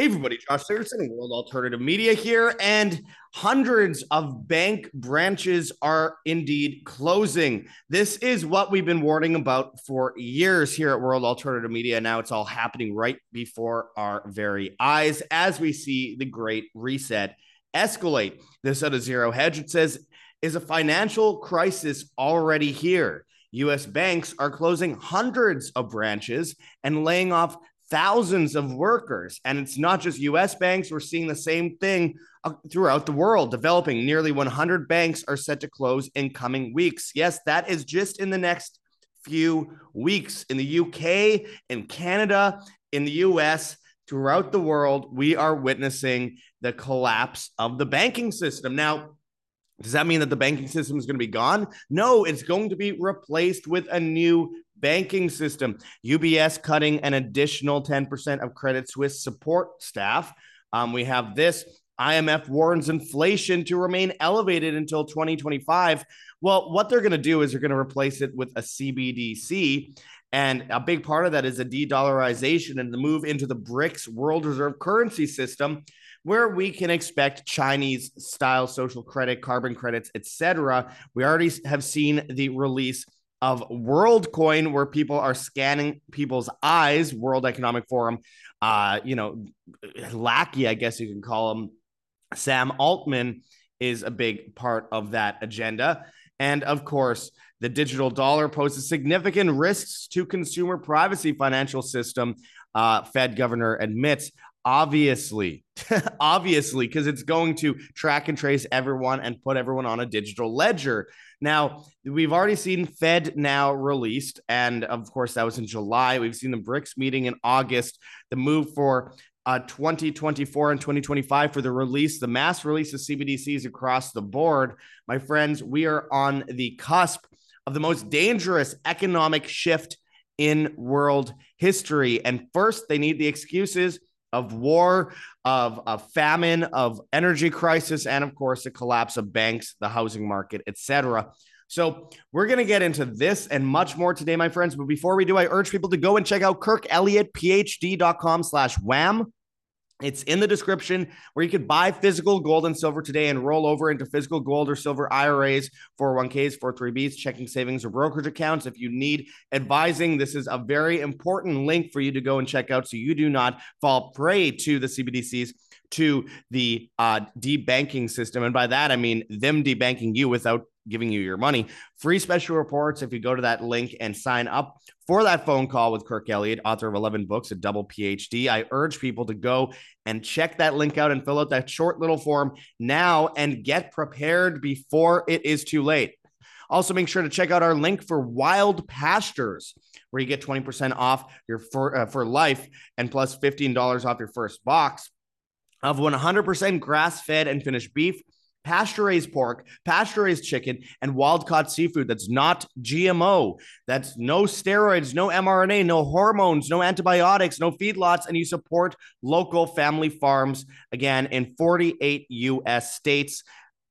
Hey, everybody, Josh Sigurdson, World Alternative Media here, and hundreds of bank branches are indeed closing. This is what we've been warning about for years here at World Alternative Media. Now it's all happening right before our very eyes as we see the great reset escalate. This out of Zero Hedge, it says, is a financial crisis already here? US banks are closing hundreds of branches and laying off thousands of workers. And it's not just US banks, we're seeing the same thing uh, throughout the world. Developing nearly 100 banks are set to close in coming weeks. Yes, that is just in the next few weeks. In the UK, in Canada, in the US, throughout the world, we are witnessing the collapse of the banking system. Now, does that mean that the banking system is going to be gone? No, it's going to be replaced with a new banking system. UBS cutting an additional 10% of Credit Suisse support staff. Um, we have this. IMF warns inflation to remain elevated until 2025. Well, what they're going to do is they're going to replace it with a CBDC. And a big part of that is a de dollarization and the move into the BRICS world reserve currency system, where we can expect Chinese style social credit, carbon credits, etc. We already have seen the release of WorldCoin, where people are scanning people's eyes, World Economic Forum, uh, you know, lackey, I guess you can call him, Sam Altman is a big part of that agenda. And of course, the digital dollar poses significant risks to consumer privacy financial system. Uh, Fed governor admits obviously obviously because it's going to track and trace everyone and put everyone on a digital ledger now we've already seen fed now released and of course that was in july. We've seen the brics meeting in august the move for uh, 2024 and 2025 for the release the mass release of cbdc's across the board. My friends we are on the cusp of the most dangerous economic shift in world history. And first they need the excuses of war, of, a famine, of energy crisis, and of course the collapse of banks, the housing market, etc. So we're going to get into this and much more today, my friends. But before we do, I urge people to go and check out kirkelliottphd.com slash wham. It's in the description where you could buy physical gold and silver today and roll over into physical gold or silver IRAs, 401ks, 43Bs, checking savings, or brokerage accounts. If you need advising, this is a very important link for you to go and check out so you do not fall prey to the CBDCs to the uh, debanking system. And by that, I mean them debanking you without giving you your money. Free special reports if you go to that link and sign up for that phone call with Kirk Elliott, author of 11 books, a double PhD. I urge people to go and check that link out and fill out that short little form now and get prepared before it is too late. Also, make sure to check out our link for Wild Pastures, where you get 20% off your for, uh, for life and plus $15 off your first box of 100% grass fed and finished beef pasture raised pork, pasture raised chicken, and wild caught seafood that's not GMO. That's no steroids, no mRNA, no hormones, no antibiotics, no feedlots, and you support local family farms again in 48 US states.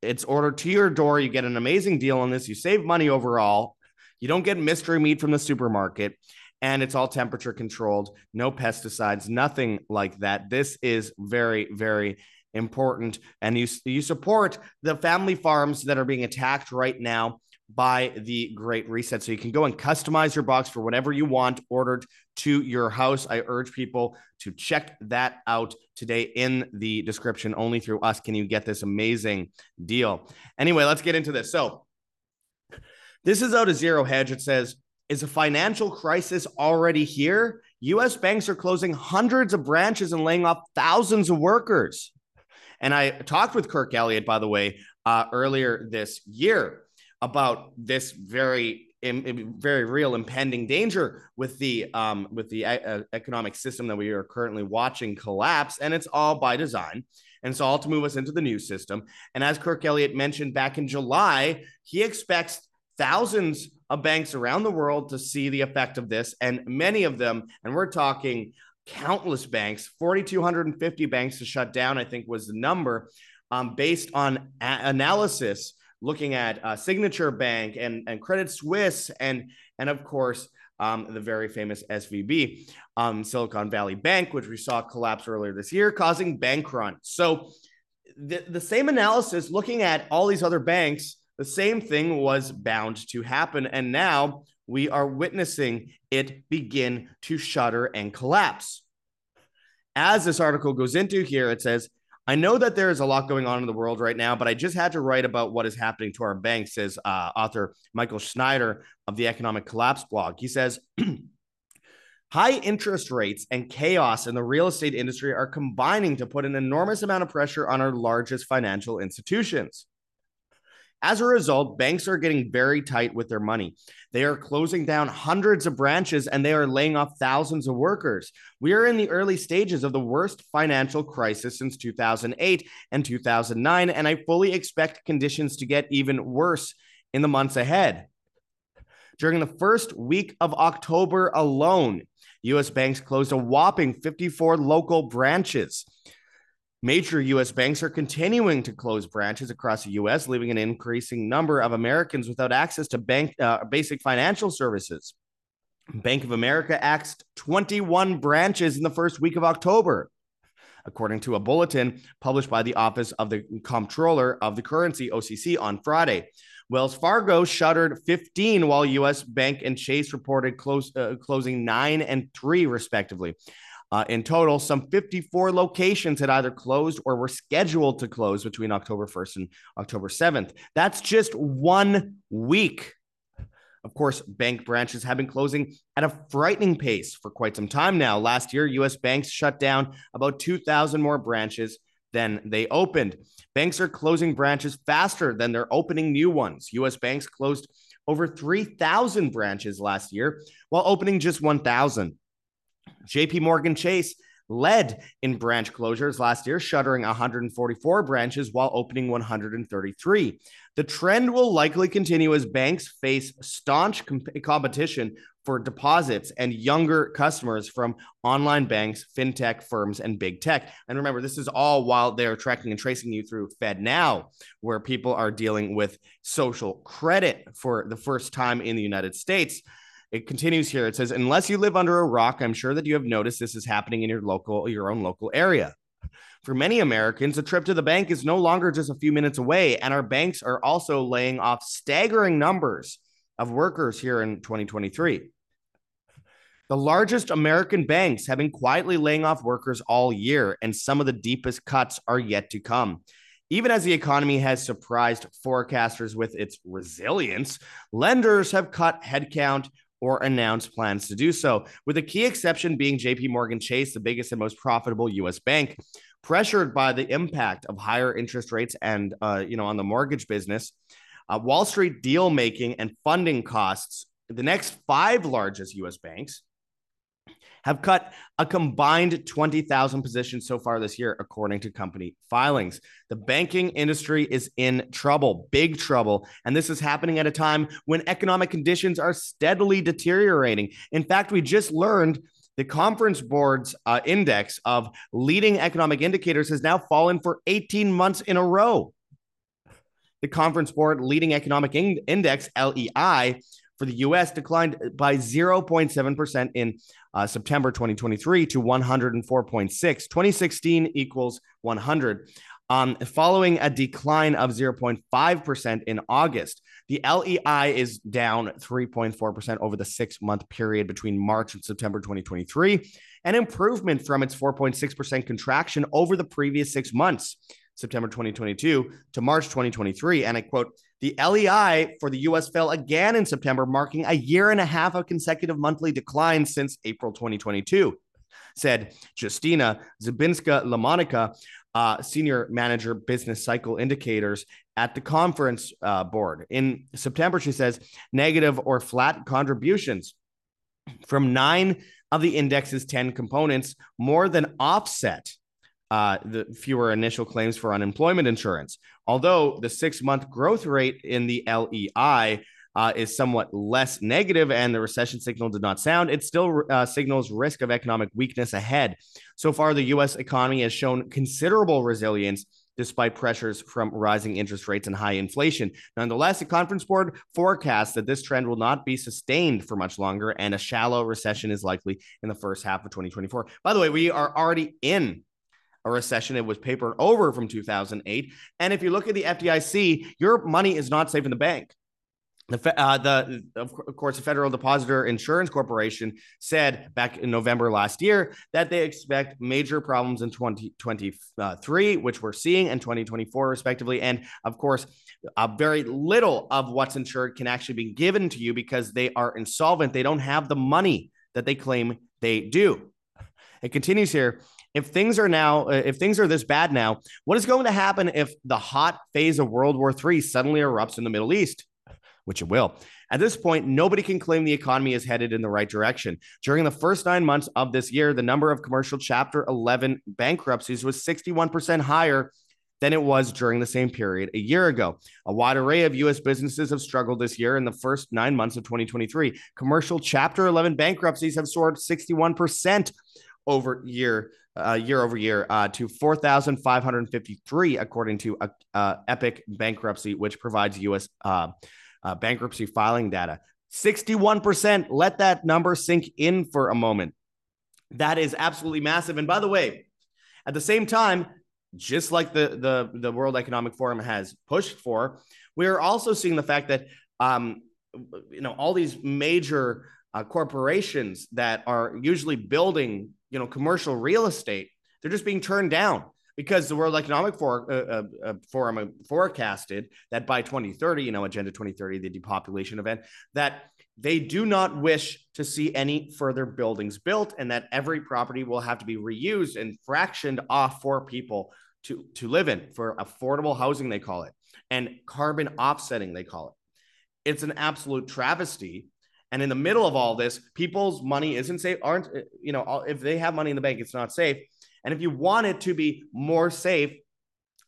It's ordered to your door. You get an amazing deal on this. You save money overall. You don't get mystery meat from the supermarket and it's all temperature controlled, no pesticides, nothing like that. This is very, very important. And you, you support the family farms that are being attacked right now by the Great Reset. So you can go and customize your box for whatever you want ordered to your house. I urge people to check that out today in the description. Only through us can you get this amazing deal. Anyway, let's get into this. So this is out of zero hedge. It says, is a financial crisis already here? US banks are closing hundreds of branches and laying off thousands of workers. And I talked with Kirk Elliott, by the way, uh, earlier this year about this very very real impending danger with the um, with the uh, economic system that we are currently watching collapse, and it's all by design. And it's all to move us into the new system. And as Kirk Elliott mentioned back in July, he expects thousands of banks around the world to see the effect of this, and many of them, and we're talking countless banks, 4,250 banks to shut down, I think was the number, um, based on a- analysis looking at uh, Signature Bank and, and Credit Suisse and, and of course, um, the very famous SVB, um, Silicon Valley Bank, which we saw collapse earlier this year, causing bank run. So the, the same analysis looking at all these other banks, the same thing was bound to happen. And now we are witnessing it begin to shudder and collapse. As this article goes into here, it says, I know that there is a lot going on in the world right now, but I just had to write about what is happening to our banks, says uh, author Michael Snyder of the Economic Collapse blog. He says, High interest rates and chaos in the real estate industry are combining to put an enormous amount of pressure on our largest financial institutions. As a result, banks are getting very tight with their money. They are closing down hundreds of branches and they are laying off thousands of workers. We are in the early stages of the worst financial crisis since 2008 and 2009, and I fully expect conditions to get even worse in the months ahead. During the first week of October alone, US banks closed a whopping 54 local branches. Major US banks are continuing to close branches across the US, leaving an increasing number of Americans without access to bank uh, basic financial services. Bank of America axed 21 branches in the first week of October, according to a bulletin published by the Office of the Comptroller of the Currency, OCC, on Friday. Wells Fargo shuttered 15, while U.S. Bank and Chase reported close, uh, closing nine and three, respectively. Uh, in total, some 54 locations had either closed or were scheduled to close between October 1st and October 7th. That's just one week. Of course, bank branches have been closing at a frightening pace for quite some time now. Last year, US banks shut down about 2,000 more branches than they opened. Banks are closing branches faster than they're opening new ones. US banks closed over 3,000 branches last year while opening just 1,000. JP Morgan Chase led in branch closures last year, shuttering 144 branches while opening 133. The trend will likely continue as banks face staunch competition for deposits and younger customers from online banks, fintech firms, and big tech. And remember, this is all while they're tracking and tracing you through FedNow, where people are dealing with social credit for the first time in the United States. It continues here. It says, unless you live under a rock, I'm sure that you have noticed this is happening in your local, your own local area. For many Americans, a trip to the bank is no longer just a few minutes away, and our banks are also laying off staggering numbers of workers here in 2023. The largest American banks have been quietly laying off workers all year, and some of the deepest cuts are yet to come. Even as the economy has surprised forecasters with its resilience, lenders have cut headcount or announced plans to do so, with a key exception being JP Morgan Chase, the biggest and most profitable US bank. Pressured by the impact of higher interest rates and uh, you know on the mortgage business, uh, Wall Street deal making and funding costs, the next five largest US banks have cut a combined 20,000 positions so far this year, according to company filings. The banking industry is in trouble, big trouble. And this is happening at a time when economic conditions are steadily deteriorating. In fact, we just learned the conference board's uh, index of leading economic indicators has now fallen for 18 months in a row. The conference board leading economic in- index, LEI, for the US declined by 0.7% in uh, September 2023 to 104.6. 2016 equals 100. Um, following a decline of 0.5% in August, the LEI is down 3.4% over the six month period between March and September 2023, an improvement from its 4.6% contraction over the previous six months, September 2022 to March 2023. And I quote, the LEI for the US fell again in September, marking a year and a half of consecutive monthly decline since April 2022, said Justyna Zabinska-La Monica, uh, senior manager business cycle indicators at the conference uh, board. In September, she says negative or flat contributions from nine of the index's 10 components more than offset uh, the fewer initial claims for unemployment insurance. Although the six month growth rate in the LEI uh, is somewhat less negative and the recession signal did not sound, it still uh, signals risk of economic weakness ahead. So far, the US economy has shown considerable resilience despite pressures from rising interest rates and high inflation. Nonetheless, the conference board forecasts that this trend will not be sustained for much longer and a shallow recession is likely in the first half of 2024. By the way, we are already in a recession. It was papered over from 2008. And if you look at the FDIC, your money is not safe in the bank. The, uh, the of course, the Federal Depositor Insurance Corporation said back in November last year that they expect major problems in 2023, which we're seeing, and 2024, respectively. And of course, uh, very little of what's insured can actually be given to you because they are insolvent. They don't have the money that they claim they do. It continues here. If things are now, uh, if things are this bad now, what is going to happen if the hot phase of World War III suddenly erupts in the Middle East? which it will. At this point, nobody can claim the economy is headed in the right direction. During the first nine months of this year, the number of commercial Chapter 11 bankruptcies was 61% higher than it was during the same period a year ago. A wide array of U.S. businesses have struggled this year in the first nine months of 2023. Commercial Chapter 11 bankruptcies have soared 61% over year uh, year over year uh, to 4,553, according to uh, uh, Epiq Bankruptcy, which provides U.S. Uh, uh, bankruptcy filing data. 61%. Let that number sink in for a moment. That is absolutely massive. And by the way, at the same time, just like the, the, the World Economic Forum has pushed for, we are also seeing the fact that um, you know all these major corporations that are usually building you know commercial real estate, they're just being turned down because the World Economic For- uh, uh, uh Forum forecasted that by 2030, you know, Agenda 2030, the depopulation event, that they do not wish to see any further buildings built and that every property will have to be reused and fractioned off for people to, to live in for affordable housing, they call it, and carbon offsetting, they call it. It's an absolute travesty. And in the middle of all this, people's money isn't safe, aren't, uh, you know, if they have money in the bank, it's not safe and if you want it to be more safe,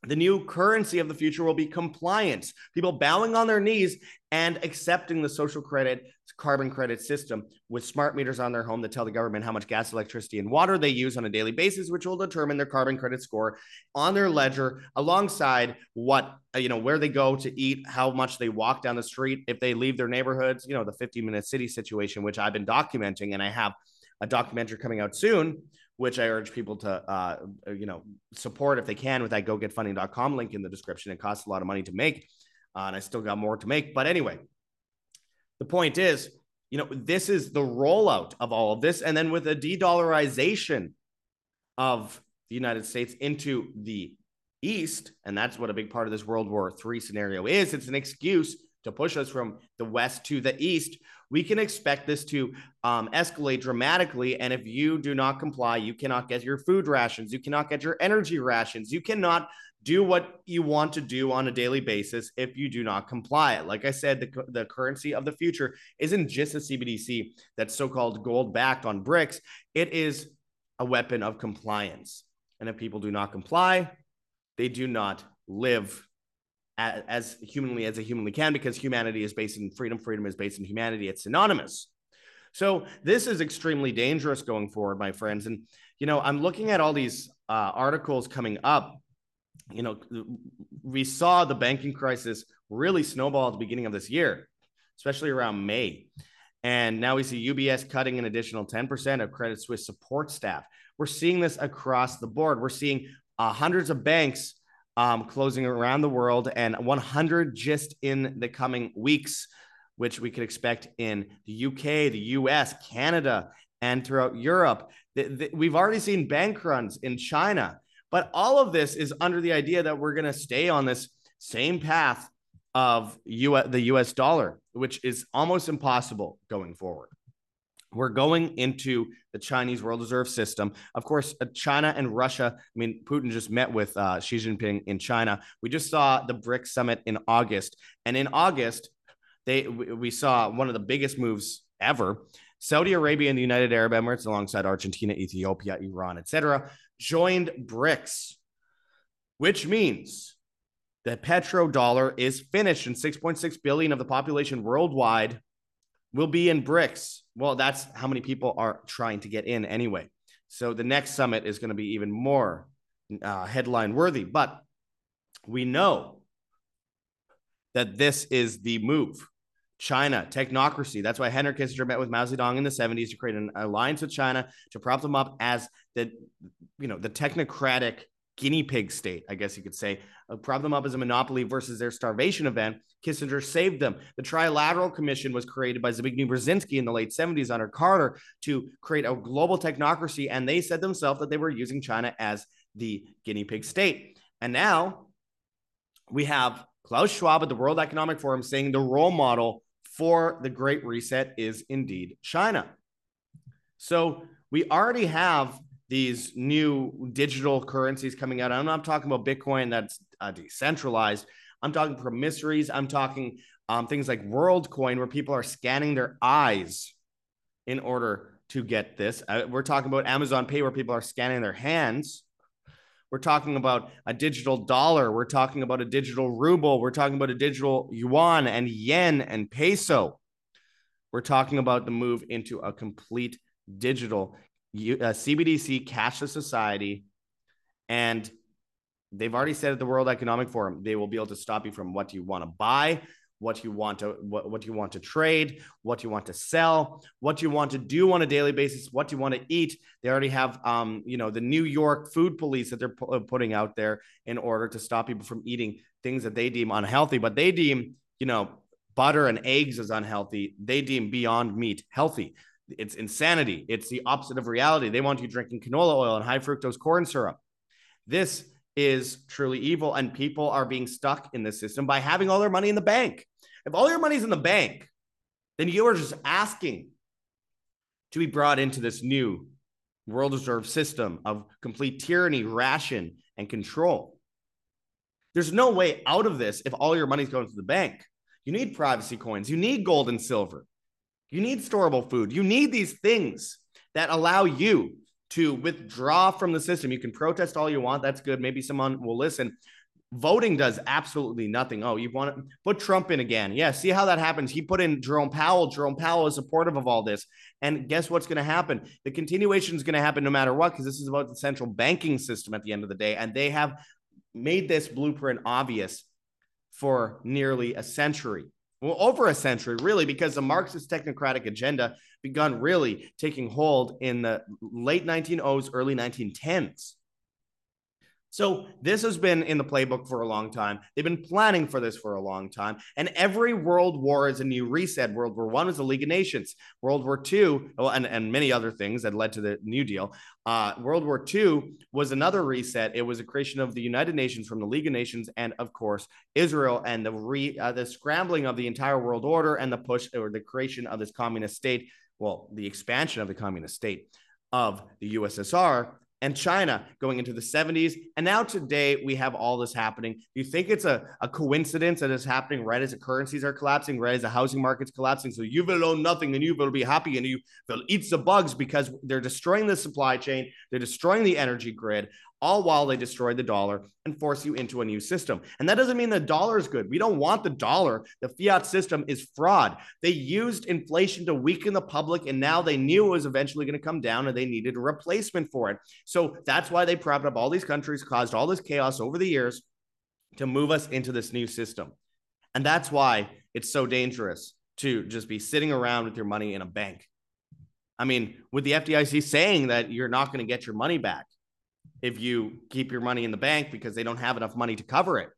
the new currency of the future will be compliance. People bowing on their knees and accepting the social credit, carbon credit system with smart meters on their home that tell the government how much gas, electricity, and water they use on a daily basis, which will determine their carbon credit score on their ledger alongside what, you know, where they go to eat, how much they walk down the street, if they leave their neighborhoods, you know, the 50 minute city situation, which I've been documenting. And I have a documentary coming out soon which I urge people to, uh, you know, support if they can with that gogetfunding.com link in the description. It costs a lot of money to make, uh, and I still got more to make. But anyway, the point is, you know, this is the rollout of all of this. And then with a de dollarization of the United States into the East, and that's what a big part of this World War III scenario is, it's an excuse to push us from the West to the East, we can expect this to um, escalate dramatically. And if you do not comply, you cannot get your food rations, you cannot get your energy rations, you cannot do what you want to do on a daily basis if you do not comply. Like I said, the, the currency of the future isn't just a CBDC that's so called gold backed on BRICS, it is a weapon of compliance. And if people do not comply, they do not live as, humanly as a humanly can because humanity is based in freedom. Freedom is based in humanity. It's synonymous. So this is extremely dangerous going forward, my friends. And you know, I'm looking at all these uh, articles coming up. You know, we saw the banking crisis really snowball at the beginning of this year, especially around May. And now we see UBS cutting an additional 10% of Credit Suisse support staff. We're seeing this across the board. We're seeing uh, hundreds of banks um, closing around the world and 100 just in the coming weeks, which we could expect in the UK, the US, Canada, and throughout Europe. The, the, we've already seen bank runs in China, but all of this is under the idea that we're going to stay on this same path of US, the US dollar, which is almost impossible going forward we're going into the Chinese world reserve system. Of course, uh, China and Russia. I mean, Putin just met with uh, Xi Jinping in China. We just saw the BRICS summit in August, and in August, they we saw one of the biggest moves ever. Saudi Arabia and the United Arab Emirates, alongside Argentina, Ethiopia, Iran, etc., joined BRICS, which means the petrodollar is finished, and 6.6 billion of the population worldwide will be in BRICS. Well, that's how many people are trying to get in anyway. So the next summit is going to be even more uh, headline worthy. But we know that this is the move. China, technocracy. That's why Henry Kissinger met with Mao Zedong in the 70s to create an alliance with China to prop them up as the, you know, the technocratic guinea pig state, I guess you could say, uh, them up as a monopoly versus their starvation event. Kissinger saved them. The Trilateral Commission was created by Zbigniew Brzezinski in the late 70s under Carter to create a global technocracy. And they said themselves that they were using China as the guinea pig state. And now we have Klaus Schwab at the World Economic Forum saying the role model for the Great Reset is indeed China. So we already have these new digital currencies coming out. I'm not talking about Bitcoin that's uh, decentralized. I'm talking promissories. I'm talking um, things like WorldCoin, where people are scanning their eyes in order to get this. Uh, we're talking about Amazon Pay, where people are scanning their hands. We're talking about a digital dollar. We're talking about a digital ruble. We're talking about a digital yuan and yen and peso. We're talking about the move into a complete digital uh, CBDC cashless society. And they've already said at the World Economic Forum, they will be able to stop you from what you want to buy, what you want to what, what you want to trade what you want to sell what you want to do on a daily basis what you want to eat they already have um, you know the new york food police that they're uh, putting out there in order to stop people from eating things that they deem unhealthy but they deem you know butter and eggs as unhealthy they deem beyond meat healthy it's insanity. It's the opposite of reality. They want you drinking canola oil and high fructose corn syrup. This is truly evil and people are being stuck in this system by having all their money in the bank. If all your money's in the bank, then you are just asking to be brought into this new world reserve system of complete tyranny, ration, and control. There's no way out of this if all your money's going to the bank. You need privacy coins, you need gold and silver, you need storable food, you need these things that allow you to withdraw from the system. You can protest all you want. That's good. Maybe someone will listen voting does absolutely nothing. Oh, you want to put Trump in again. Yeah, see how that happens. He put in Jerome Powell. Jerome Powell is supportive of all this. And guess what's going to happen? The continuation is going to happen no matter what, because this is about the central banking system at the end of the day. And they have made this blueprint obvious for nearly a century. Well, over a century, really, because the Marxist technocratic agenda begun really taking hold in the late 1900s, early 1910s. So this has been in the playbook for a long time. They've been planning for this for a long time. And every world war is a new reset. World War One was the League of Nations. World War Two, well, and, and many other things that led to the New Deal. Uh, World War Two was another reset. It was a creation of the United Nations from the League of Nations, and of course Israel, and the re uh, the scrambling of the entire world order and the push or the creation of this communist state. Well, the expansion of the communist state of the USSR and China going into the 70s. And now today we have all this happening. Do you think it's a, a coincidence that it's happening right as the currencies are collapsing, right as the housing market's collapsing? So you will own nothing and you will be happy and you will eat the bugs because they're destroying the supply chain, they're destroying the energy grid all while they destroy the dollar and force you into a new system. And that doesn't mean the dollar is good. We don't want the dollar. The fiat system is fraud. They used inflation to weaken the public, and now they knew it was eventually going to come down and they needed a replacement for it. So that's why they propped up all these countries, caused all this chaos over the years to move us into this new system. And that's why it's so dangerous to just be sitting around with your money in a bank. I mean, with the FDIC saying that you're not going to get your money back, if you keep your money in the bank because they don't have enough money to cover it.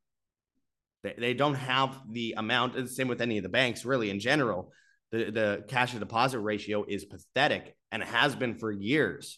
They, they don't have the amount, the same with any of the banks, really, in general. The, the cash to deposit ratio is pathetic and has been for years.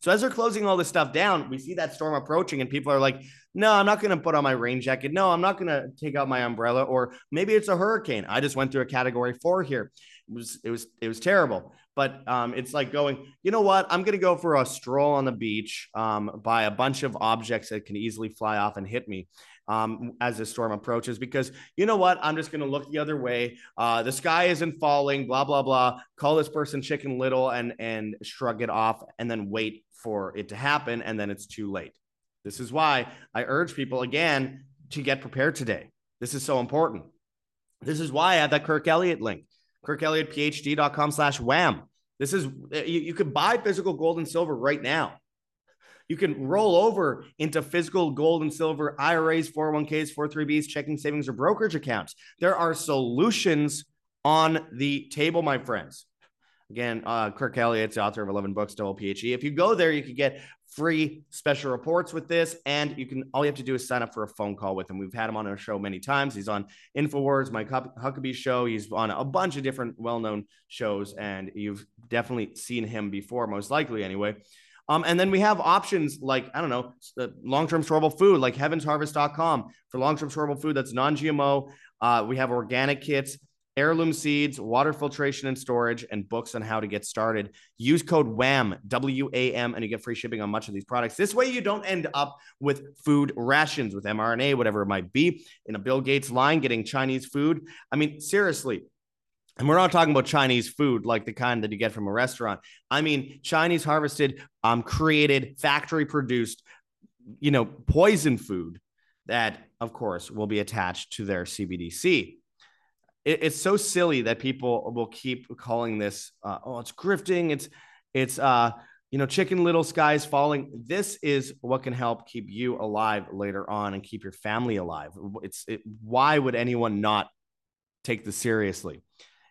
So as they're closing all this stuff down, we see that storm approaching, and people are like, "No, I'm not going to put on my rain jacket. No, I'm not going to take out my umbrella." Or maybe it's a hurricane. I just went through a Category Four here. It was it was it was terrible. But um, it's like going, you know what? I'm going to go for a stroll on the beach, um, buy a bunch of objects that can easily fly off and hit me um, as the storm approaches because you know what? I'm just going to look the other way. Uh, the sky isn't falling, blah, blah, blah. Call this person chicken little and, and shrug it off and then wait for it to happen. And then it's too late. This is why I urge people again to get prepared today. This is so important. This is why I have that Kirk Elliott link. KirkElliottPhD.com slash wham. This is, you, you could buy physical gold and silver right now. You can roll over into physical gold and silver IRAs, 401ks, 403bs, checking savings, or brokerage accounts. There are solutions on the table, my friends. Again, uh, Kirk Elliott's author of 11 books, double PhD. If you go there, you can get free special reports with this, and you can all you have to do is sign up for a phone call with him. We've had him on our show many times. He's on Infowars, Mike Huckabee show. He's on a bunch of different well-known shows, and you've definitely seen him before, most likely anyway. Um, and then we have options like, I don't know, long term storable food, like heavensharvest.com for long term storable food that's non GMO. Uh, we have organic kits heirloom seeds, water filtration and storage, and books on how to get started. Use code WHAM, W A M, and you get free shipping on much of these products. This way, you don't end up with food rations with mRNA, whatever it might be, in a Bill Gates line getting Chinese food. I mean, seriously. And we're not talking about Chinese food like the kind that you get from a restaurant. I mean, Chinese harvested, um, created, factory produced, you know, poison food that, of course, will be attached to their CBDC it, it's so silly that people will keep calling this uh, oh it's grifting it's it's uh you know chicken little skies falling. This is what can help keep you alive later on and keep your family alive. It's it, why would anyone not take this seriously?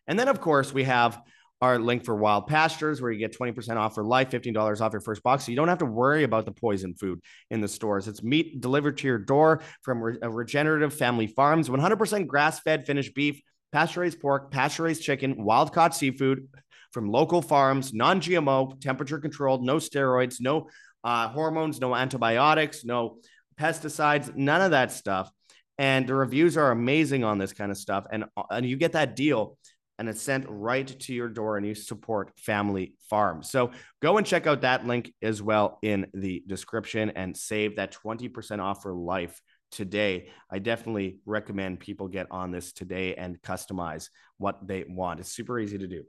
And then of course we have our link for wild pastures where you get 20% off for life $15 off your first box. So you don't have to worry about the poison food in the stores. It's meat delivered to your door from re- regenerative family farms. 100% grass-fed finished beef pasture raised pork, pasture raised chicken, wild caught seafood from local farms, non GMO, temperature controlled, no steroids, no uh, hormones, no antibiotics, no pesticides, none of that stuff. And the reviews are amazing on this kind of stuff. And, and you get that deal and it's sent right to your door and you support family farms. So go and check out that link as well in the description and save that 20% off for life today, I definitely recommend people get on this today and customize what they want. It's super easy to do.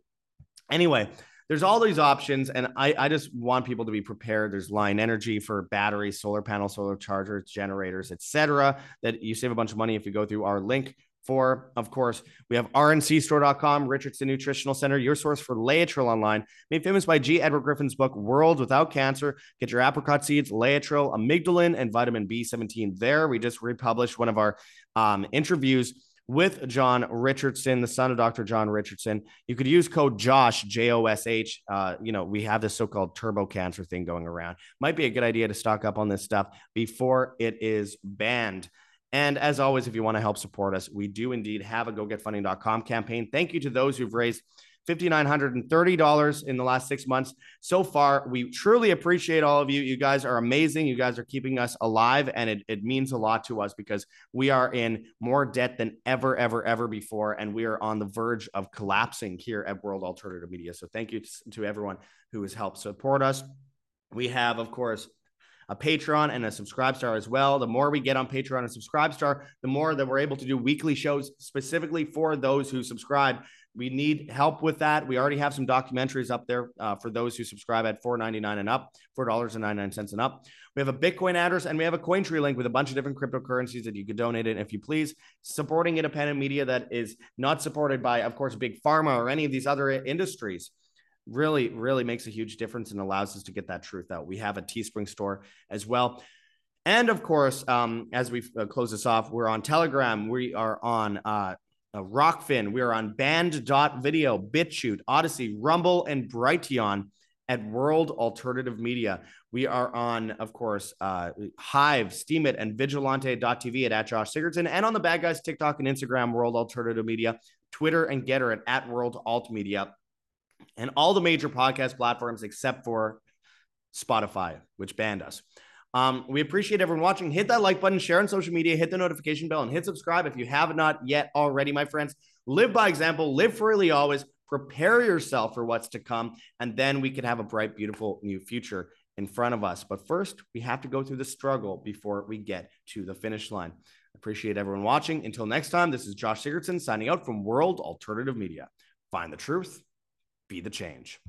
Anyway, there's all these options, and I, I just want people to be prepared. There's Lion Energy for batteries, solar panels, solar chargers, generators, etc. That you save a bunch of money if you go through our link for, of course, we have rncstore.com, Richardson Nutritional Center, your source for Laetrile online, made famous by G. Edward Griffin's book, World Without Cancer. Get your apricot seeds, Laetrile, amygdalin, and vitamin B17 there. We just republished one of our um, interviews with John Richardson, the son of Dr. John Richardson. You could use code Josh, J O S H. Uh, you know, we have this so called turbo cancer thing going around. Might be a good idea to stock up on this stuff before it is banned. And as always, if you want to help support us, we do indeed have a gogetfunding.com campaign. Thank you to those who've raised $5,930 in the last six months so far. We truly appreciate all of you. You guys are amazing. You guys are keeping us alive, and it, it means a lot to us because we are in more debt than ever, ever, ever before. And we are on the verge of collapsing here at World Alternative Media. So thank you to everyone who has helped support us. We have, of course, a Patreon and a Subscribe Star as well. The more we get on Patreon and Subscribe Star, the more that we're able to do weekly shows specifically for those who subscribe. We need help with that. We already have some documentaries up there uh, for those who subscribe at $4.99 and up, $4.99 and up. We have a Bitcoin address and we have a Cointree link with a bunch of different cryptocurrencies that you could donate it if you please. Supporting independent media that is not supported by, of course, big pharma or any of these other industries really, really makes a huge difference and allows us to get that truth out. We have a Teespring store as well. And of course, um, as we uh, close this off, we're on Telegram. We are on uh, uh, Rokfin. We are on Band.video, BitChute, Odysee, Rumble, and Brighteon at World Alternative Media. We are on, of course, uh, Hive, Steemit, and Vigilante.tv at, at Josh Sigurdson, and on the Bad Guys TikTok and Instagram, World Alternative Media, Twitter and Gettr at, at World Alt Media and all the major podcast platforms except for Spotify, which banned us. Um, we appreciate everyone watching. Hit that like button, share on social media, hit the notification bell, and hit subscribe if you have not yet already, my friends. Live by example, live freely always, prepare yourself for what's to come, and then we can have a bright, beautiful new future in front of us. But first, we have to go through the struggle before we get to the finish line. Appreciate everyone watching. Until next time, this is Josh Sigurdson signing out from World Alternative Media. Find the truth be the change.